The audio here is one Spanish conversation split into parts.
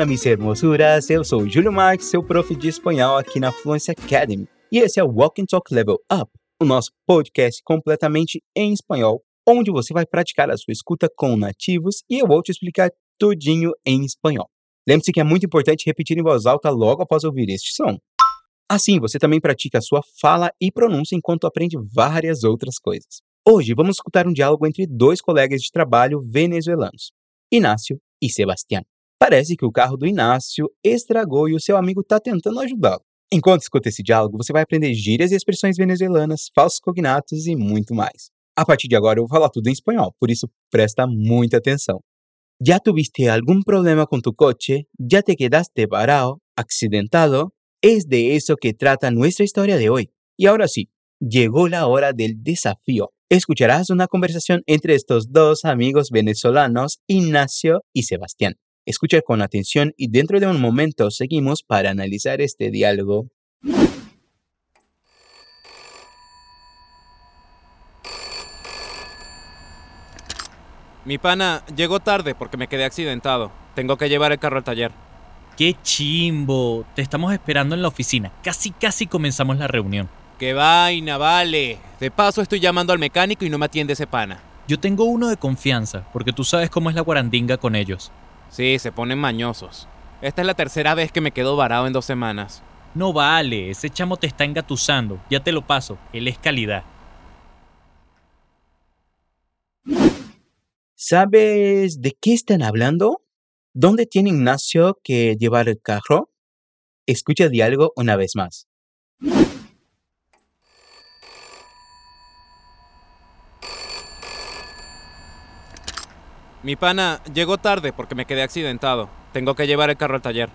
Olá, minhas hermosuras! Eu sou Júlio Marques, seu prof de espanhol aqui na Fluency Academy. E esse é o Walk and Talk Level Up, o nosso podcast completamente em espanhol, onde você vai praticar a sua escuta com nativos e eu vou te explicar tudinho em espanhol. Lembre-se que é muito importante repetir em voz alta logo após ouvir este som. Assim, você também pratica a sua fala e pronúncia enquanto aprende várias outras coisas. Hoje vamos escutar um diálogo entre dois colegas de trabalho venezuelanos, Inácio e Sebastião. Parece que o carro do Inácio estragou e o seu amigo está tentando ajudá-lo. Enquanto escuta esse diálogo, você vai aprender gírias e expressões venezuelanas, falsos cognatos e muito mais. A partir de agora eu vou falar tudo em espanhol, por isso presta muita atenção. ¿Ya tuviste algún problema con tu coche? ¿Ya te quedaste parado? ¿Accidentado? Es de eso que trata nuestra historia de hoy. Y ahora sí, llegó la hora del desafío. Escucharás una conversación entre estos dos amigos venezolanos, Ignacio y Sebastián. Escucha con atención y dentro de un momento seguimos para analizar este diálogo. Mi pana llegó tarde porque me quedé accidentado. Tengo que llevar el carro al taller. ¡Qué chimbo! Te estamos esperando en la oficina. Casi, casi comenzamos la reunión. ¡Qué vaina, vale! De paso estoy llamando al mecánico y no me atiende ese pana. Yo tengo uno de confianza, porque tú sabes cómo es la guarandinga con ellos. Sí, se ponen mañosos. Esta es la tercera vez que me quedo varado en dos semanas. No vale, ese chamo te está engatusando. Ya te lo paso, él es calidad. ¿Sabes de qué están hablando? ¿Dónde tiene Ignacio que llevar el carro? Escucha el diálogo una vez más. Mi pana llegó tarde porque me quedé accidentado. Tengo que llevar el carro al taller.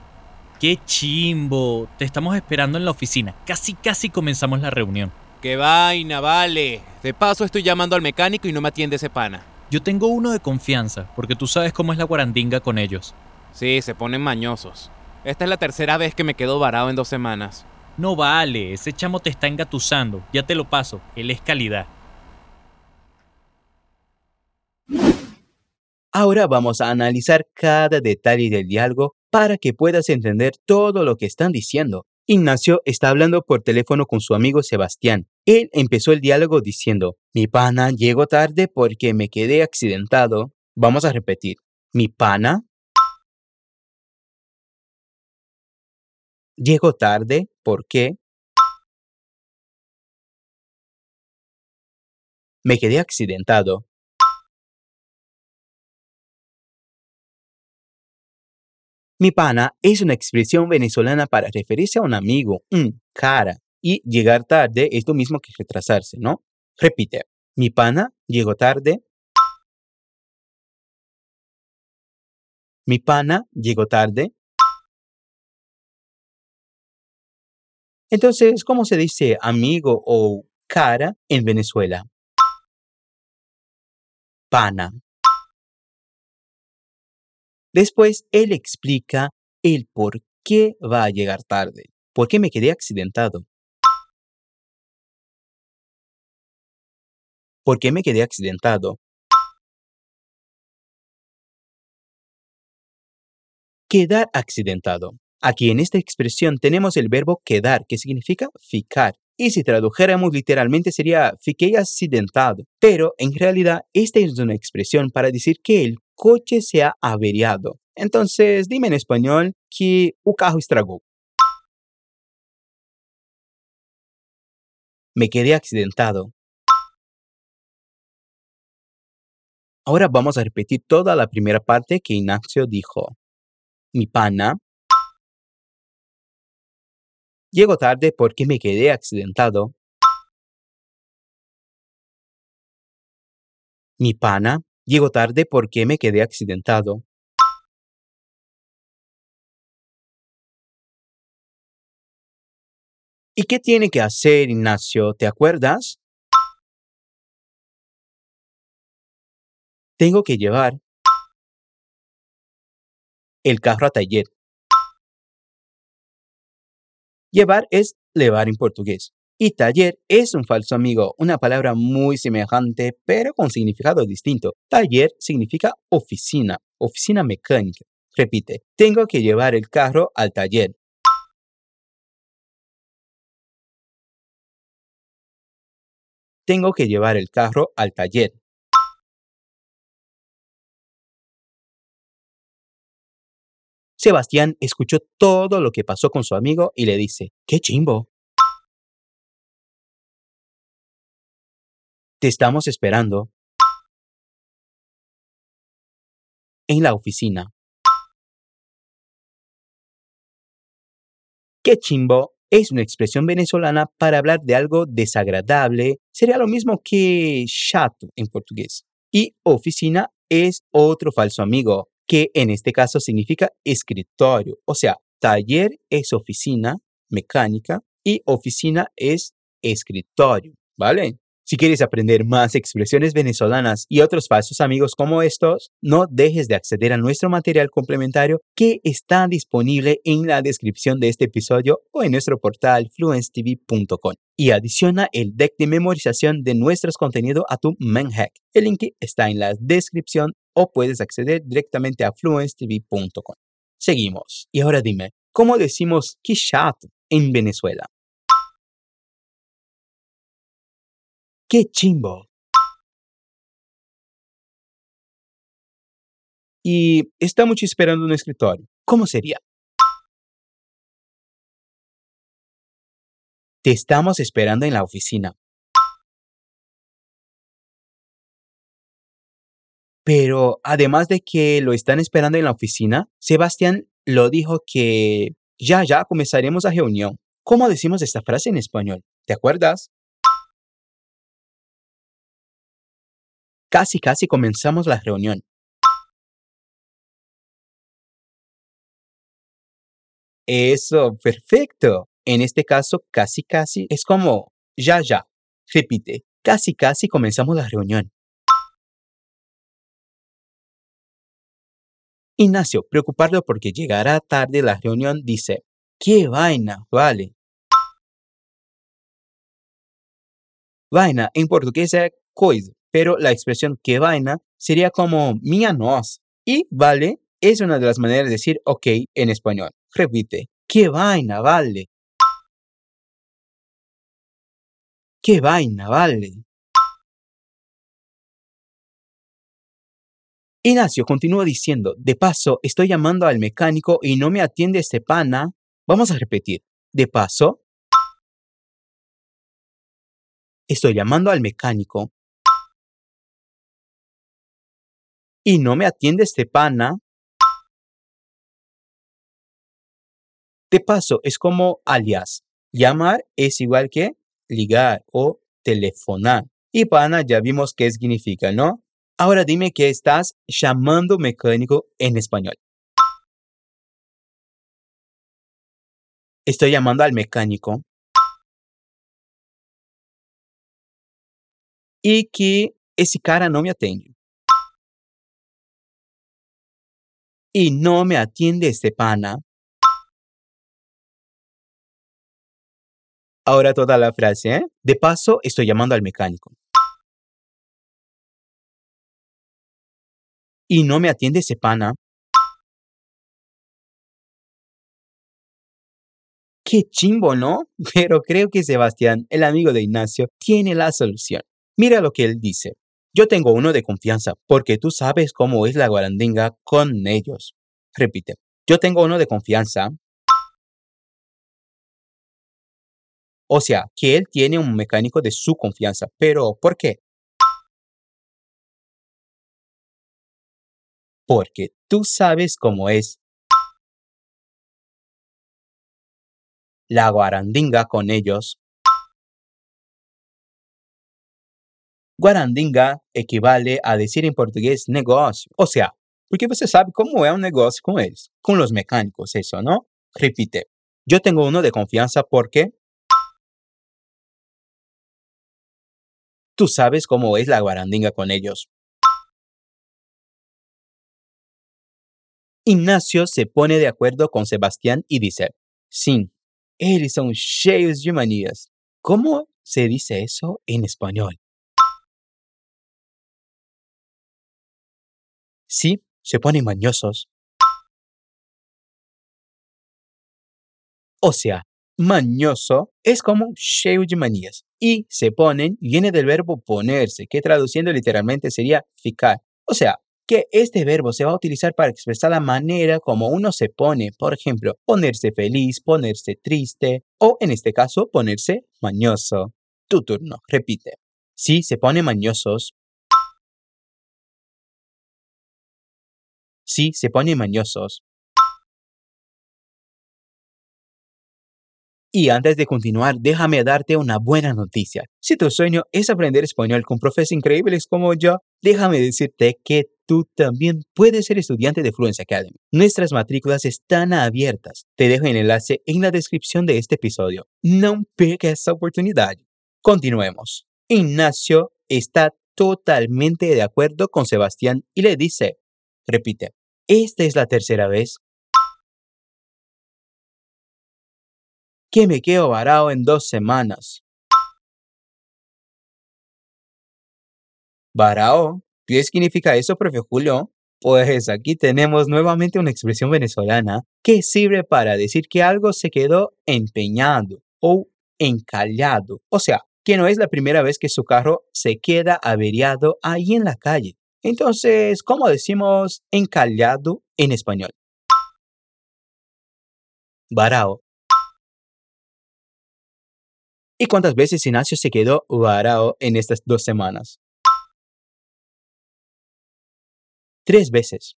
¡Qué chimbo! Te estamos esperando en la oficina. Casi, casi comenzamos la reunión. ¡Qué vaina, vale! De paso estoy llamando al mecánico y no me atiende ese pana. Yo tengo uno de confianza, porque tú sabes cómo es la guarandinga con ellos. Sí, se ponen mañosos. Esta es la tercera vez que me quedo varado en dos semanas. No vale, ese chamo te está engatusando. Ya te lo paso, él es calidad. Ahora vamos a analizar cada detalle del diálogo para que puedas entender todo lo que están diciendo. Ignacio está hablando por teléfono con su amigo Sebastián. Él empezó el diálogo diciendo, mi pana llegó tarde porque me quedé accidentado. Vamos a repetir, mi pana llegó tarde porque me quedé accidentado. Mi pana es una expresión venezolana para referirse a un amigo, un cara. Y llegar tarde es lo mismo que retrasarse, ¿no? Repite. Mi pana llegó tarde. Mi pana llegó tarde. Entonces, ¿cómo se dice amigo o cara en Venezuela? Pana. Después, él explica el por qué va a llegar tarde. ¿Por qué me quedé accidentado? ¿Por qué me quedé accidentado? Quedar accidentado. Aquí en esta expresión tenemos el verbo quedar, que significa ficar. Y si tradujéramos literalmente sería fiquei accidentado. Pero en realidad esta es una expresión para decir que el coche se ha averiado. Entonces, dime en español que o carro estragou. Me quedé accidentado. Ahora vamos a repetir toda la primera parte que Ignacio dijo. Mi pana Llego tarde porque me quedé accidentado. Mi pana Llego tarde porque me quedé accidentado. ¿Y qué tiene que hacer Ignacio? ¿Te acuerdas? Tengo que llevar el carro a taller. Llevar es llevar en portugués. Y taller es un falso amigo, una palabra muy semejante pero con significado distinto. Taller significa oficina, oficina mecánica. Repite, tengo que llevar el carro al taller. Tengo que llevar el carro al taller. Sebastián escuchó todo lo que pasó con su amigo y le dice, ¡qué chimbo! Te estamos esperando en la oficina. ¡Qué chimbo! Es una expresión venezolana para hablar de algo desagradable. Sería lo mismo que chato en portugués. Y oficina es otro falso amigo que en este caso significa escritorio. O sea, taller es oficina mecánica y oficina es escritorio, ¿vale? Si quieres aprender más expresiones venezolanas y otros falsos amigos como estos, no dejes de acceder a nuestro material complementario que está disponible en la descripción de este episodio o en nuestro portal fluencetv.com. Y adiciona el deck de memorización de nuestros contenidos a tu Manhack. El link está en la descripción o puedes acceder directamente a fluencetv.com. Seguimos. Y ahora dime, ¿cómo decimos chat en Venezuela? ¡Qué chimbo! Y estamos esperando un escritorio. ¿Cómo sería? Te estamos esperando en la oficina. Pero además de que lo están esperando en la oficina, Sebastián lo dijo que ya, ya comenzaremos la reunión. ¿Cómo decimos esta frase en español? ¿Te acuerdas? Casi, casi comenzamos la reunión. Eso, perfecto. En este caso, casi, casi es como ya, ya. Repite, casi, casi comenzamos la reunión. Ignacio, preocupado porque llegará tarde la reunión, dice, ¡qué vaina! Vale. Vaina en portugués es coisa, pero la expresión qué vaina sería como mía nos. Y vale es una de las maneras de decir ok en español. Repite, qué vaina, vale. Qué vaina, vale. Ignacio continúa diciendo, de paso, estoy llamando al mecánico y no me atiende este pana. Vamos a repetir, de paso, estoy llamando al mecánico y no me atiende este pana. De paso, es como alias. Llamar es igual que ligar o telefonar. Y pana ya vimos qué significa, ¿no? Ahora dime que estás llamando mecánico en español. Estoy llamando al mecánico. Y que ese cara no me atiende. Y no me atiende este pana. Ahora toda la frase, ¿eh? De paso, estoy llamando al mecánico. y no me atiende ese pana. Qué chimbo, ¿no? Pero creo que Sebastián, el amigo de Ignacio, tiene la solución. Mira lo que él dice. Yo tengo uno de confianza, porque tú sabes cómo es la guarandinga con ellos. Repite. Yo tengo uno de confianza. O sea, que él tiene un mecánico de su confianza. Pero, ¿por qué? porque tú sabes cómo es. La guarandinga con ellos. Guarandinga equivale a decir en portugués negocio. O sea, porque você sabe cómo es un negocio con ellos, con los mecánicos, eso, ¿no? Repite. Yo tengo uno de confianza porque tú sabes cómo es la guarandinga con ellos. Ignacio se pone de acuerdo con Sebastián y dice, sí, ellos son cheios de manías. ¿Cómo se dice eso en español? Sí, se ponen mañosos. O sea, mañoso es como cheio manías. Y se ponen viene del verbo ponerse, que traduciendo literalmente sería ficar. O sea, que este verbo se va a utilizar para expresar la manera como uno se pone, por ejemplo, ponerse feliz, ponerse triste o en este caso ponerse mañoso. Tu turno, repite. Si se pone mañosos, Si se pone mañosos. Y antes de continuar, déjame darte una buena noticia. Si tu sueño es aprender español con profes increíbles como yo, déjame decirte que tú también puedes ser estudiante de Fluency Academy. Nuestras matrículas están abiertas. Te dejo el enlace en la descripción de este episodio. No pegues esa oportunidad. Continuemos. Ignacio está totalmente de acuerdo con Sebastián y le dice, repite, esta es la tercera vez que me quedo varado en dos semanas. Varao, ¿qué significa eso, profe Julio? Pues aquí tenemos nuevamente una expresión venezolana que sirve para decir que algo se quedó empeñado o encallado. O sea, que no es la primera vez que su carro se queda averiado ahí en la calle. Entonces, ¿cómo decimos encallado en español? Varao ¿Y cuántas veces Ignacio se quedó varado en estas dos semanas? Tres veces.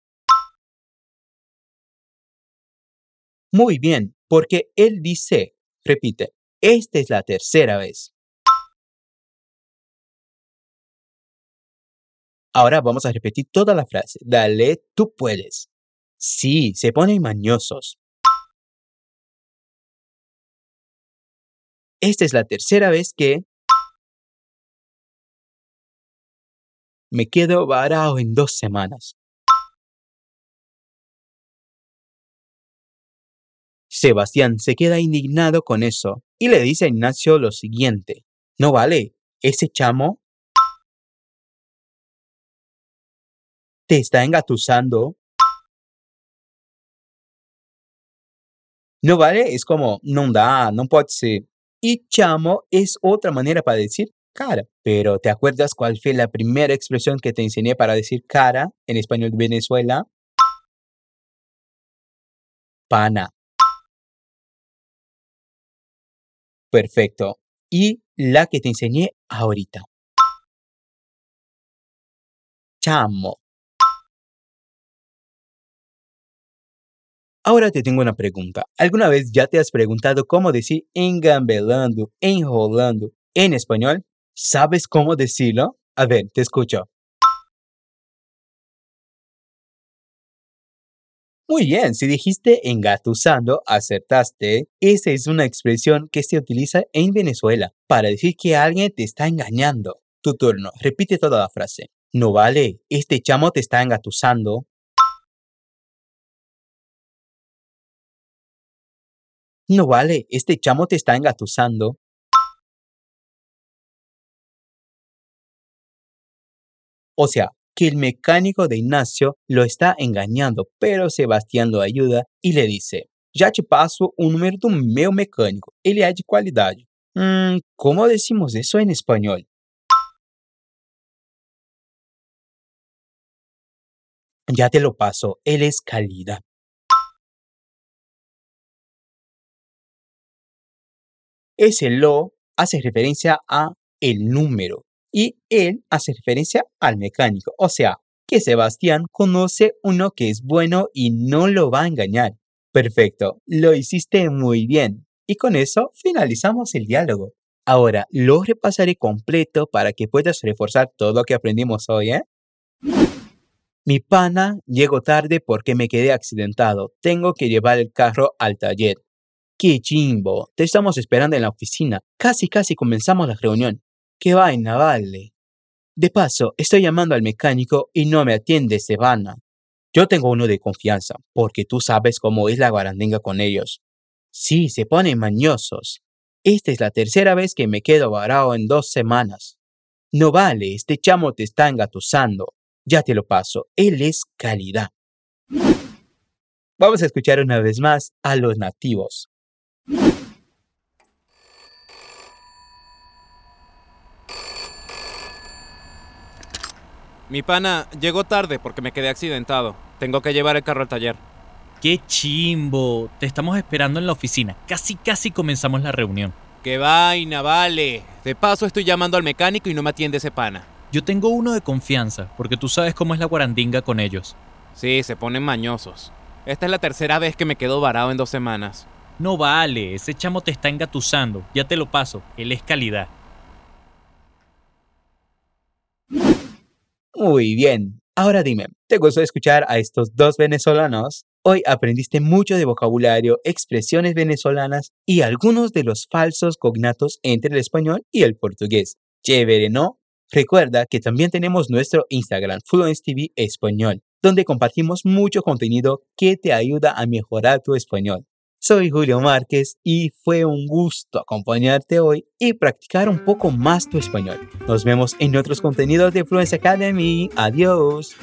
Muy bien, porque él dice, repite, esta es la tercera vez. Ahora vamos a repetir toda la frase. Dale, tú puedes. Sí, se ponen mañosos. Esta es la tercera vez que me quedo varado en dos semanas. Sebastián se queda indignado con eso y le dice a Ignacio lo siguiente. No vale, ese chamo te está engatusando. No vale, es como, no da, no puede ser. Y chamo es otra manera para decir cara. Pero ¿te acuerdas cuál fue la primera expresión que te enseñé para decir cara en español de Venezuela? Pana. Perfecto. Y la que te enseñé ahorita. Chamo. Ahora te tengo una pregunta. ¿Alguna vez ya te has preguntado cómo decir engambelando, enrolando en español? ¿Sabes cómo decirlo? A ver, te escucho. Muy bien, si dijiste engatusando, acertaste. Esa es una expresión que se utiliza en Venezuela para decir que alguien te está engañando. Tu turno, repite toda la frase. No vale, este chamo te está engatusando. No vale, este chamo te está engatusando. O sea, que el mecánico de Ignacio lo está engañando, pero Sebastián lo ayuda y le dice, ya te paso un número do meu mecánico, ele é de qualidade. Hum, ¿cómo decimos eso en español? Ya te lo paso, él es calidad. Ese lo hace referencia a el número y él hace referencia al mecánico. O sea, que Sebastián conoce uno que es bueno y no lo va a engañar. Perfecto, lo hiciste muy bien. Y con eso finalizamos el diálogo. Ahora lo repasaré completo para que puedas reforzar todo lo que aprendimos hoy, ¿eh? Mi pana llegó tarde porque me quedé accidentado. Tengo que llevar el carro al taller. ¡Qué chimbo! Te estamos esperando en la oficina. Casi, casi comenzamos la reunión. ¡Qué vaina, vale! De paso, estoy llamando al mecánico y no me atiende Sebana. Yo tengo uno de confianza, porque tú sabes cómo es la guarandinga con ellos. Sí, se ponen mañosos. Esta es la tercera vez que me quedo varado en dos semanas. No vale, este chamo te está engatusando. Ya te lo paso, él es calidad. Vamos a escuchar una vez más a los nativos. Mi pana llegó tarde porque me quedé accidentado. Tengo que llevar el carro al taller. ¡Qué chimbo! Te estamos esperando en la oficina. Casi, casi comenzamos la reunión. ¡Qué vaina, vale! De paso estoy llamando al mecánico y no me atiende ese pana. Yo tengo uno de confianza, porque tú sabes cómo es la guarandinga con ellos. Sí, se ponen mañosos. Esta es la tercera vez que me quedo varado en dos semanas. No vale, ese chamo te está engatusando. Ya te lo paso, él es calidad. Muy bien. Ahora dime, ¿te gustó escuchar a estos dos venezolanos? Hoy aprendiste mucho de vocabulario, expresiones venezolanas y algunos de los falsos cognatos entre el español y el portugués. Chévere, ¿no? Recuerda que también tenemos nuestro Instagram, Fluence TV Español, donde compartimos mucho contenido que te ayuda a mejorar tu español. Soy Julio Márquez y fue un gusto acompañarte hoy y practicar un poco más tu español. Nos vemos en otros contenidos de Fluence Academy. Adiós.